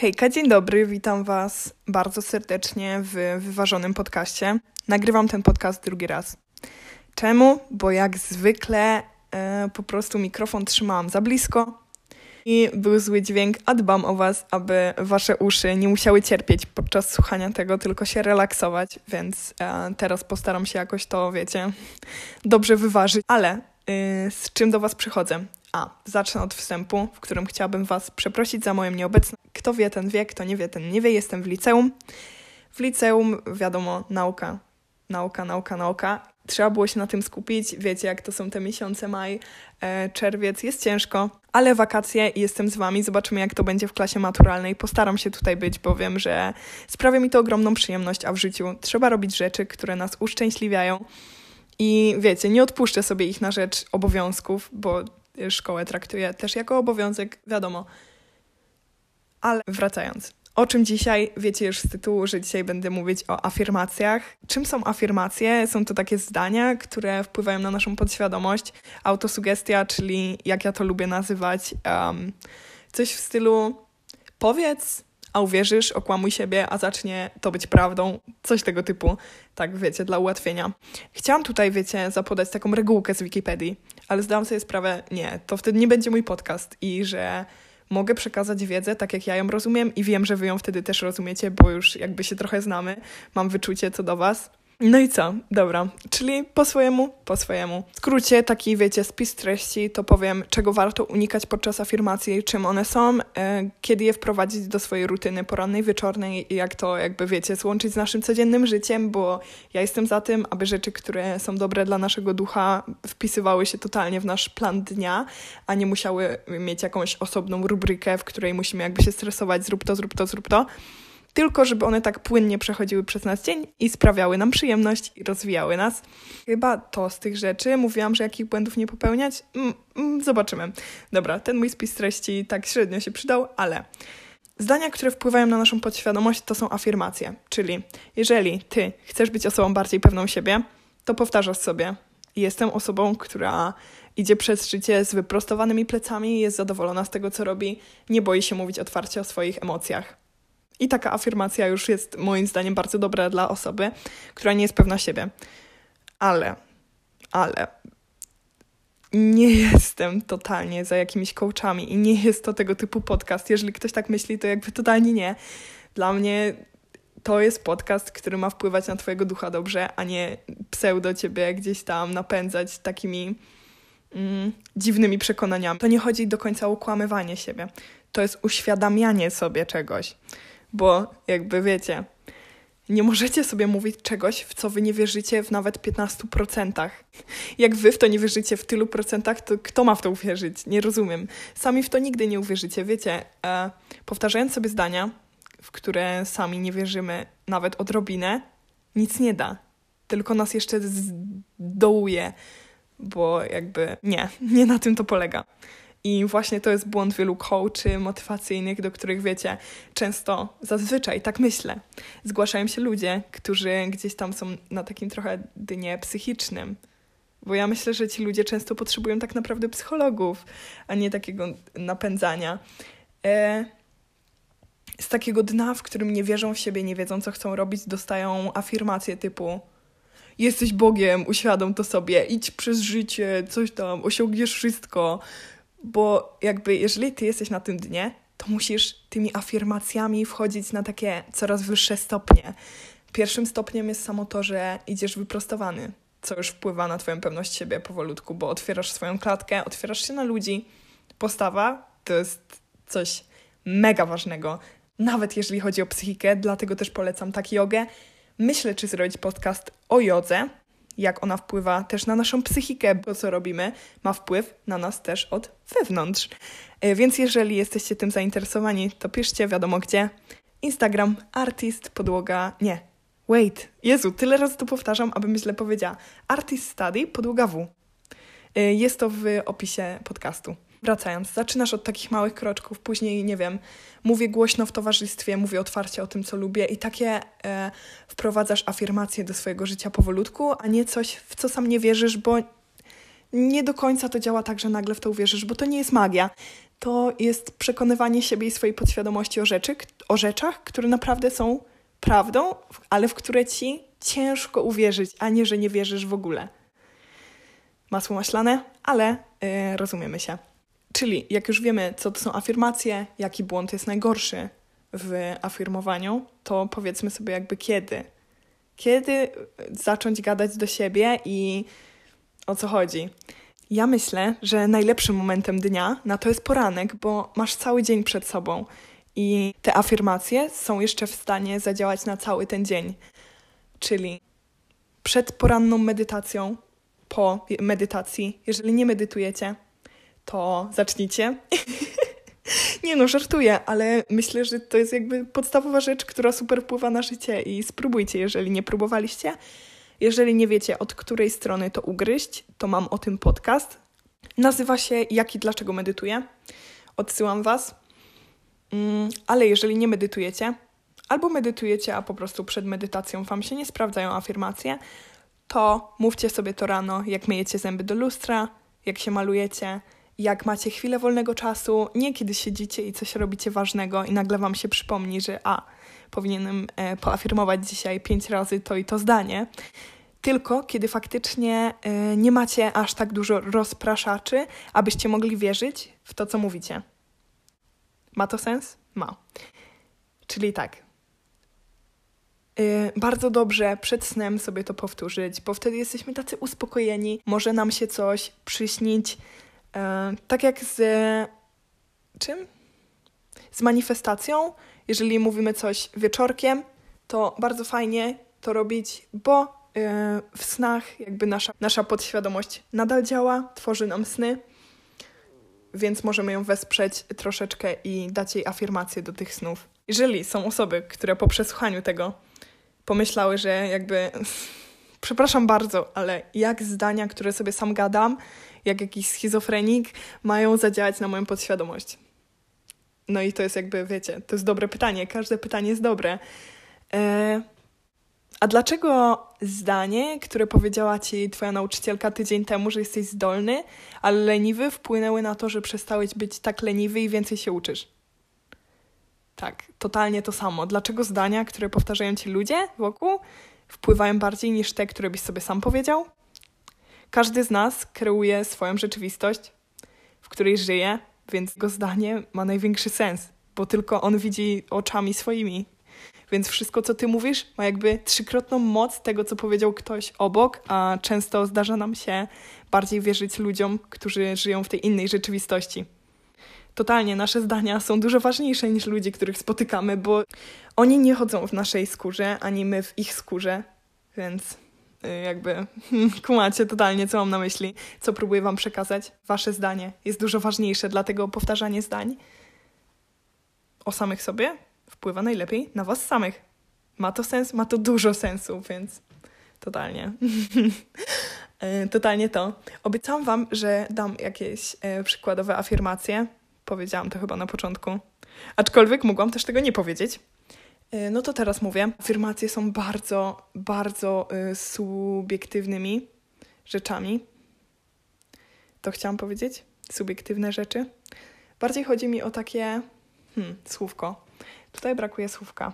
Hejka, dzień dobry, witam Was bardzo serdecznie w wyważonym podcaście. Nagrywam ten podcast drugi raz. Czemu? Bo jak zwykle e, po prostu mikrofon trzymałam za blisko i był zły dźwięk, a dbam o Was, aby Wasze uszy nie musiały cierpieć podczas słuchania tego, tylko się relaksować, więc e, teraz postaram się jakoś to, wiecie, dobrze wyważyć. Ale z czym do Was przychodzę? A, zacznę od wstępu, w którym chciałabym Was przeprosić za moją nieobecność. Kto wie, ten wie, kto nie wie, ten nie wie. Jestem w liceum. W liceum, wiadomo, nauka, nauka, nauka, nauka. Trzeba było się na tym skupić. Wiecie, jak to są te miesiące maj, e, czerwiec. Jest ciężko, ale wakacje i jestem z Wami. Zobaczymy, jak to będzie w klasie maturalnej. Postaram się tutaj być, bo wiem, że sprawia mi to ogromną przyjemność, a w życiu trzeba robić rzeczy, które nas uszczęśliwiają. I wiecie, nie odpuszczę sobie ich na rzecz obowiązków, bo szkołę traktuję też jako obowiązek, wiadomo. Ale wracając. O czym dzisiaj? Wiecie już z tytułu, że dzisiaj będę mówić o afirmacjach. Czym są afirmacje? Są to takie zdania, które wpływają na naszą podświadomość. Autosugestia, czyli jak ja to lubię nazywać, um, coś w stylu powiedz, a uwierzysz, okłamuj siebie, a zacznie to być prawdą. Coś tego typu, tak wiecie, dla ułatwienia. Chciałam tutaj, wiecie, zapodać taką regułkę z Wikipedii, ale zdałam sobie sprawę, nie, to wtedy nie będzie mój podcast i że mogę przekazać wiedzę tak, jak ja ją rozumiem i wiem, że wy ją wtedy też rozumiecie, bo już jakby się trochę znamy, mam wyczucie co do was. No i co? Dobra, czyli po swojemu, po swojemu. W skrócie, taki wiecie, spis treści, to powiem, czego warto unikać podczas afirmacji, czym one są, e, kiedy je wprowadzić do swojej rutyny porannej, wieczornej i jak to jakby wiecie, złączyć z naszym codziennym życiem, bo ja jestem za tym, aby rzeczy, które są dobre dla naszego ducha, wpisywały się totalnie w nasz plan dnia, a nie musiały mieć jakąś osobną rubrykę, w której musimy jakby się stresować, zrób to, zrób to, zrób to tylko żeby one tak płynnie przechodziły przez nas dzień i sprawiały nam przyjemność i rozwijały nas. Chyba to z tych rzeczy. Mówiłam, że jakich błędów nie popełniać? Mm, mm, zobaczymy. Dobra, ten mój spis treści tak średnio się przydał, ale zdania, które wpływają na naszą podświadomość, to są afirmacje. Czyli jeżeli ty chcesz być osobą bardziej pewną siebie, to powtarzasz sobie: Jestem osobą, która idzie przez życie z wyprostowanymi plecami, jest zadowolona z tego, co robi, nie boi się mówić otwarcie o swoich emocjach. I taka afirmacja już jest moim zdaniem bardzo dobra dla osoby, która nie jest pewna siebie. Ale, ale nie jestem totalnie za jakimiś coachami i nie jest to tego typu podcast. Jeżeli ktoś tak myśli, to jakby totalnie nie. Dla mnie to jest podcast, który ma wpływać na Twojego ducha dobrze, a nie pseudo Ciebie gdzieś tam napędzać takimi mm, dziwnymi przekonaniami. To nie chodzi do końca o okłamywanie siebie. To jest uświadamianie sobie czegoś bo jakby wiecie, nie możecie sobie mówić czegoś, w co wy nie wierzycie w nawet 15%. Jak wy w to nie wierzycie w tylu procentach, to kto ma w to uwierzyć? Nie rozumiem. Sami w to nigdy nie uwierzycie. Wiecie, e, powtarzając sobie zdania, w które sami nie wierzymy nawet odrobinę, nic nie da. Tylko nas jeszcze zdołuje, bo jakby nie, nie na tym to polega. I właśnie to jest błąd wielu coachy motywacyjnych, do których wiecie, często, zazwyczaj, tak myślę, zgłaszają się ludzie, którzy gdzieś tam są na takim trochę dnie psychicznym. Bo ja myślę, że ci ludzie często potrzebują tak naprawdę psychologów, a nie takiego napędzania. E, z takiego dna, w którym nie wierzą w siebie, nie wiedzą, co chcą robić, dostają afirmacje typu jesteś Bogiem, uświadom to sobie, idź przez życie, coś tam, osiągniesz wszystko, bo jakby jeżeli ty jesteś na tym dnie, to musisz tymi afirmacjami wchodzić na takie coraz wyższe stopnie. Pierwszym stopniem jest samo to, że idziesz wyprostowany, co już wpływa na twoją pewność siebie powolutku, bo otwierasz swoją klatkę, otwierasz się na ludzi. Postawa to jest coś mega ważnego, nawet jeżeli chodzi o psychikę, dlatego też polecam tak jogę. Myślę, czy zrobić podcast o jodze, jak ona wpływa też na naszą psychikę, bo co robimy ma wpływ na nas też od wewnątrz. E, więc jeżeli jesteście tym zainteresowani, to piszcie wiadomo gdzie. Instagram, artist, podłoga, nie. Wait, Jezu, tyle razy to powtarzam, abym źle powiedziała. Artist Study, podłoga W. E, jest to w opisie podcastu. Wracając, zaczynasz od takich małych kroczków, później, nie wiem, mówię głośno w towarzystwie, mówię otwarcie o tym, co lubię i takie e, wprowadzasz afirmacje do swojego życia powolutku, a nie coś, w co sam nie wierzysz, bo nie do końca to działa tak, że nagle w to uwierzysz, bo to nie jest magia. to jest przekonywanie siebie i swojej podświadomości o, rzeczy, o rzeczach, które naprawdę są prawdą, ale w które ci ciężko uwierzyć, a nie, że nie wierzysz w ogóle. Masło maślane, ale yy, rozumiemy się. Czyli jak już wiemy, co to są afirmacje, jaki błąd jest najgorszy w afirmowaniu, to powiedzmy sobie jakby kiedy. Kiedy zacząć gadać do siebie i o co chodzi. Ja myślę, że najlepszym momentem dnia na to jest poranek, bo masz cały dzień przed sobą i te afirmacje są jeszcze w stanie zadziałać na cały ten dzień. Czyli przed poranną medytacją, po medytacji, jeżeli nie medytujecie, to zacznijcie. nie no, żartuję, ale myślę, że to jest jakby podstawowa rzecz, która super wpływa na życie i spróbujcie, jeżeli nie próbowaliście. Jeżeli nie wiecie, od której strony to ugryźć, to mam o tym podcast. Nazywa się Jak i dlaczego medytuję. Odsyłam Was. Mm, ale jeżeli nie medytujecie, albo medytujecie, a po prostu przed medytacją Wam się nie sprawdzają afirmacje, to mówcie sobie to rano, jak myjecie zęby do lustra, jak się malujecie, jak macie chwilę wolnego czasu, nie kiedy siedzicie i coś robicie ważnego i nagle Wam się przypomni, że a, powinienem e, poafirmować dzisiaj pięć razy to i to zdanie, tylko kiedy faktycznie e, nie macie aż tak dużo rozpraszaczy, abyście mogli wierzyć w to, co mówicie. Ma to sens? Ma. Czyli tak. E, bardzo dobrze przed snem sobie to powtórzyć, bo wtedy jesteśmy tacy uspokojeni, może nam się coś przyśnić. Tak jak z czym? Z manifestacją, jeżeli mówimy coś wieczorkiem, to bardzo fajnie to robić, bo yy, w snach jakby nasza, nasza podświadomość nadal działa, tworzy nam sny, więc możemy ją wesprzeć troszeczkę i dać jej afirmację do tych snów. Jeżeli są osoby, które po przesłuchaniu tego pomyślały, że jakby przepraszam bardzo, ale jak zdania, które sobie sam gadam, jak jakiś schizofrenik, mają zadziałać na moją podświadomość? No i to jest jakby, wiecie, to jest dobre pytanie. Każde pytanie jest dobre. E, a dlaczego zdanie, które powiedziała ci twoja nauczycielka tydzień temu, że jesteś zdolny, ale leniwy, wpłynęły na to, że przestałeś być tak leniwy i więcej się uczysz? Tak, totalnie to samo. Dlaczego zdania, które powtarzają ci ludzie wokół, wpływają bardziej niż te, które byś sobie sam powiedział? Każdy z nas kreuje swoją rzeczywistość, w której żyje, więc jego zdanie ma największy sens, bo tylko on widzi oczami swoimi. Więc wszystko, co ty mówisz, ma jakby trzykrotną moc tego, co powiedział ktoś obok, a często zdarza nam się bardziej wierzyć ludziom, którzy żyją w tej innej rzeczywistości. Totalnie, nasze zdania są dużo ważniejsze niż ludzi, których spotykamy, bo oni nie chodzą w naszej skórze, ani my w ich skórze, więc jakby kumacie totalnie, co mam na myśli, co próbuję wam przekazać. Wasze zdanie jest dużo ważniejsze, dlatego powtarzanie zdań o samych sobie wpływa najlepiej na was samych. Ma to sens? Ma to dużo sensu, więc totalnie. Y, totalnie to. Obiecałam wam, że dam jakieś e, przykładowe afirmacje. Powiedziałam to chyba na początku. Aczkolwiek mogłam też tego nie powiedzieć, no to teraz mówię. Afirmacje są bardzo, bardzo y, subiektywnymi rzeczami. To chciałam powiedzieć? Subiektywne rzeczy. Bardziej chodzi mi o takie hmm, słówko. Tutaj brakuje słówka.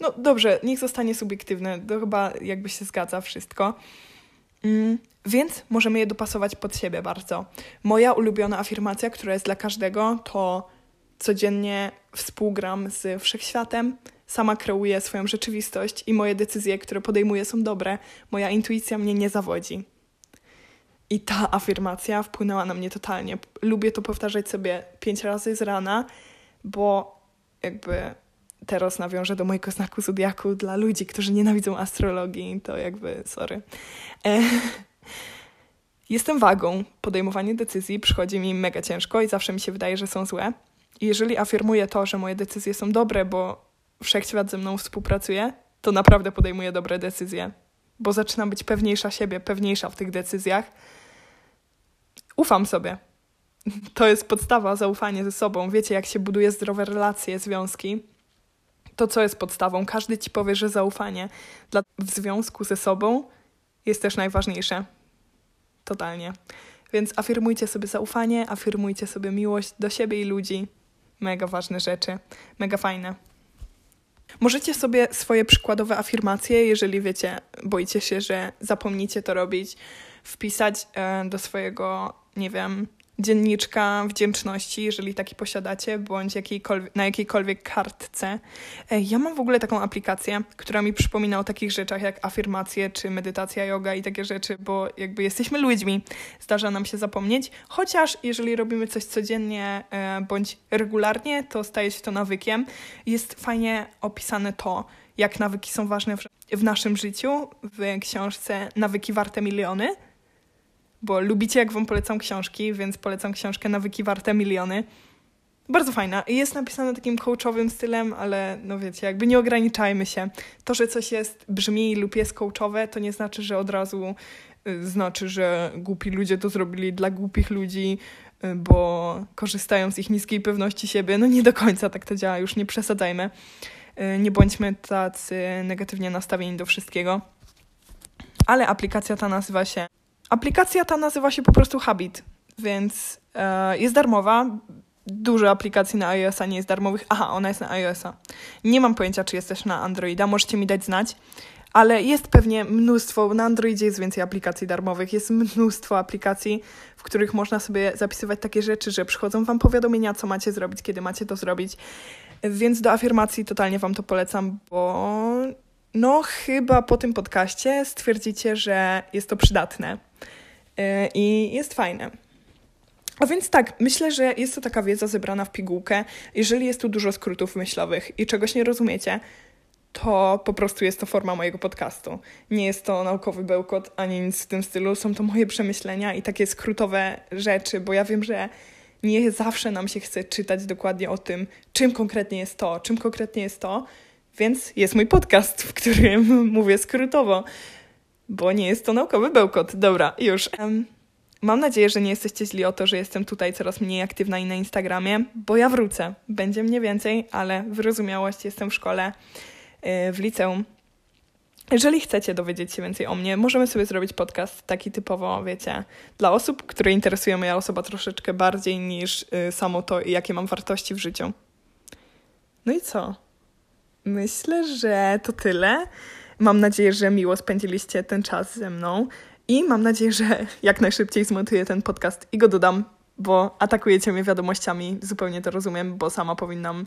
No dobrze, niech zostanie subiektywne. To chyba jakby się zgadza wszystko. Mm, więc możemy je dopasować pod siebie bardzo. Moja ulubiona afirmacja, która jest dla każdego, to codziennie współgram z wszechświatem, sama kreuję swoją rzeczywistość i moje decyzje, które podejmuję, są dobre. Moja intuicja mnie nie zawodzi. I ta afirmacja wpłynęła na mnie totalnie. Lubię to powtarzać sobie pięć razy z rana, bo jakby teraz nawiążę do mojego znaku zodiaku dla ludzi, którzy nienawidzą astrologii, to jakby sorry. E Jestem wagą. Podejmowanie decyzji przychodzi mi mega ciężko i zawsze mi się wydaje, że są złe. I jeżeli afirmuję to, że moje decyzje są dobre, bo wszechświat ze mną współpracuje, to naprawdę podejmuję dobre decyzje, bo zaczynam być pewniejsza siebie, pewniejsza w tych decyzjach. Ufam sobie. To jest podstawa, zaufanie ze sobą. Wiecie, jak się buduje zdrowe relacje, związki. To, co jest podstawą, każdy ci powie, że zaufanie dla, w związku ze sobą jest też najważniejsze. Totalnie. Więc afirmujcie sobie zaufanie, afirmujcie sobie miłość do siebie i ludzi. Mega ważne rzeczy, mega fajne. Możecie sobie swoje przykładowe afirmacje, jeżeli wiecie, boicie się, że zapomnicie to robić, wpisać e, do swojego, nie wiem, dzienniczka wdzięczności, jeżeli taki posiadacie, bądź jakiejkolwiek, na jakiejkolwiek kartce. E, ja mam w ogóle taką aplikację, która mi przypomina o takich rzeczach jak afirmacje, czy medytacja, yoga i takie rzeczy, bo jakby jesteśmy ludźmi, zdarza nam się zapomnieć, chociaż jeżeli robimy coś codziennie e, bądź regularnie, to staje się to nawykiem. Jest fajnie opisane to, jak nawyki są ważne w, w naszym życiu w książce Nawyki warte miliony bo lubicie, jak wam polecam książki, więc polecam książkę Nawyki warte miliony. Bardzo fajna. Jest napisana takim coachowym stylem, ale no wiecie, jakby nie ograniczajmy się. To, że coś jest, brzmi lub jest coachowe, to nie znaczy, że od razu y, znaczy, że głupi ludzie to zrobili dla głupich ludzi, y, bo korzystają z ich niskiej pewności siebie. No nie do końca tak to działa, już nie przesadzajmy. Y, nie bądźmy tacy negatywnie nastawieni do wszystkiego. Ale aplikacja ta nazywa się Aplikacja ta nazywa się po prostu Habit, więc e, jest darmowa. Dużo aplikacji na iOS-a nie jest darmowych. Aha, ona jest na iOS-a. Nie mam pojęcia, czy jest też na Androida, możecie mi dać znać. Ale jest pewnie mnóstwo, na Androidzie jest więcej aplikacji darmowych, jest mnóstwo aplikacji, w których można sobie zapisywać takie rzeczy, że przychodzą Wam powiadomienia, co macie zrobić, kiedy macie to zrobić. Więc do afirmacji totalnie Wam to polecam, bo no chyba po tym podcaście stwierdzicie, że jest to przydatne. E, i jest fajne. A więc tak, myślę, że jest to taka wiedza zebrana w pigułkę. Jeżeli jest tu dużo skrótów myślowych i czegoś nie rozumiecie, to po prostu jest to forma mojego podcastu. Nie jest to naukowy bełkot ani nic w tym stylu. Są to moje przemyślenia i takie skrótowe rzeczy, bo ja wiem, że nie zawsze nam się chce czytać dokładnie o tym, czym konkretnie jest to, czym konkretnie jest to. Więc jest mój podcast, w którym mówię skrótowo bo nie jest to naukowy bełkot. Dobra, już. Mam nadzieję, że nie jesteście źli o to, że jestem tutaj coraz mniej aktywna i na Instagramie, bo ja wrócę. Będzie mnie więcej, ale wyrozumiałość jestem w szkole, yy, w liceum. Jeżeli chcecie dowiedzieć się więcej o mnie, możemy sobie zrobić podcast taki typowo, wiecie, dla osób, które interesuje moja osoba troszeczkę bardziej niż yy, samo to, jakie mam wartości w życiu. No i co? Myślę, że to tyle. Mam nadzieję, że miło spędziliście ten czas ze mną i mam nadzieję, że jak najszybciej zmontuję ten podcast i go dodam, bo atakujecie mnie wiadomościami. Zupełnie to rozumiem, bo sama powinnam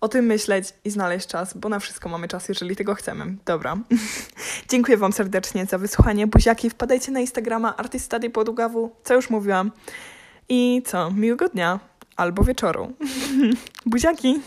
o tym myśleć i znaleźć czas, bo na wszystko mamy czas, jeżeli tego chcemy. Dobra. Dziękuję Wam serdecznie za wysłuchanie. Buziaki, wpadajcie na Instagrama Artist Study Podługawu, co już mówiłam. I co? Miłego dnia albo wieczoru. Buziaki!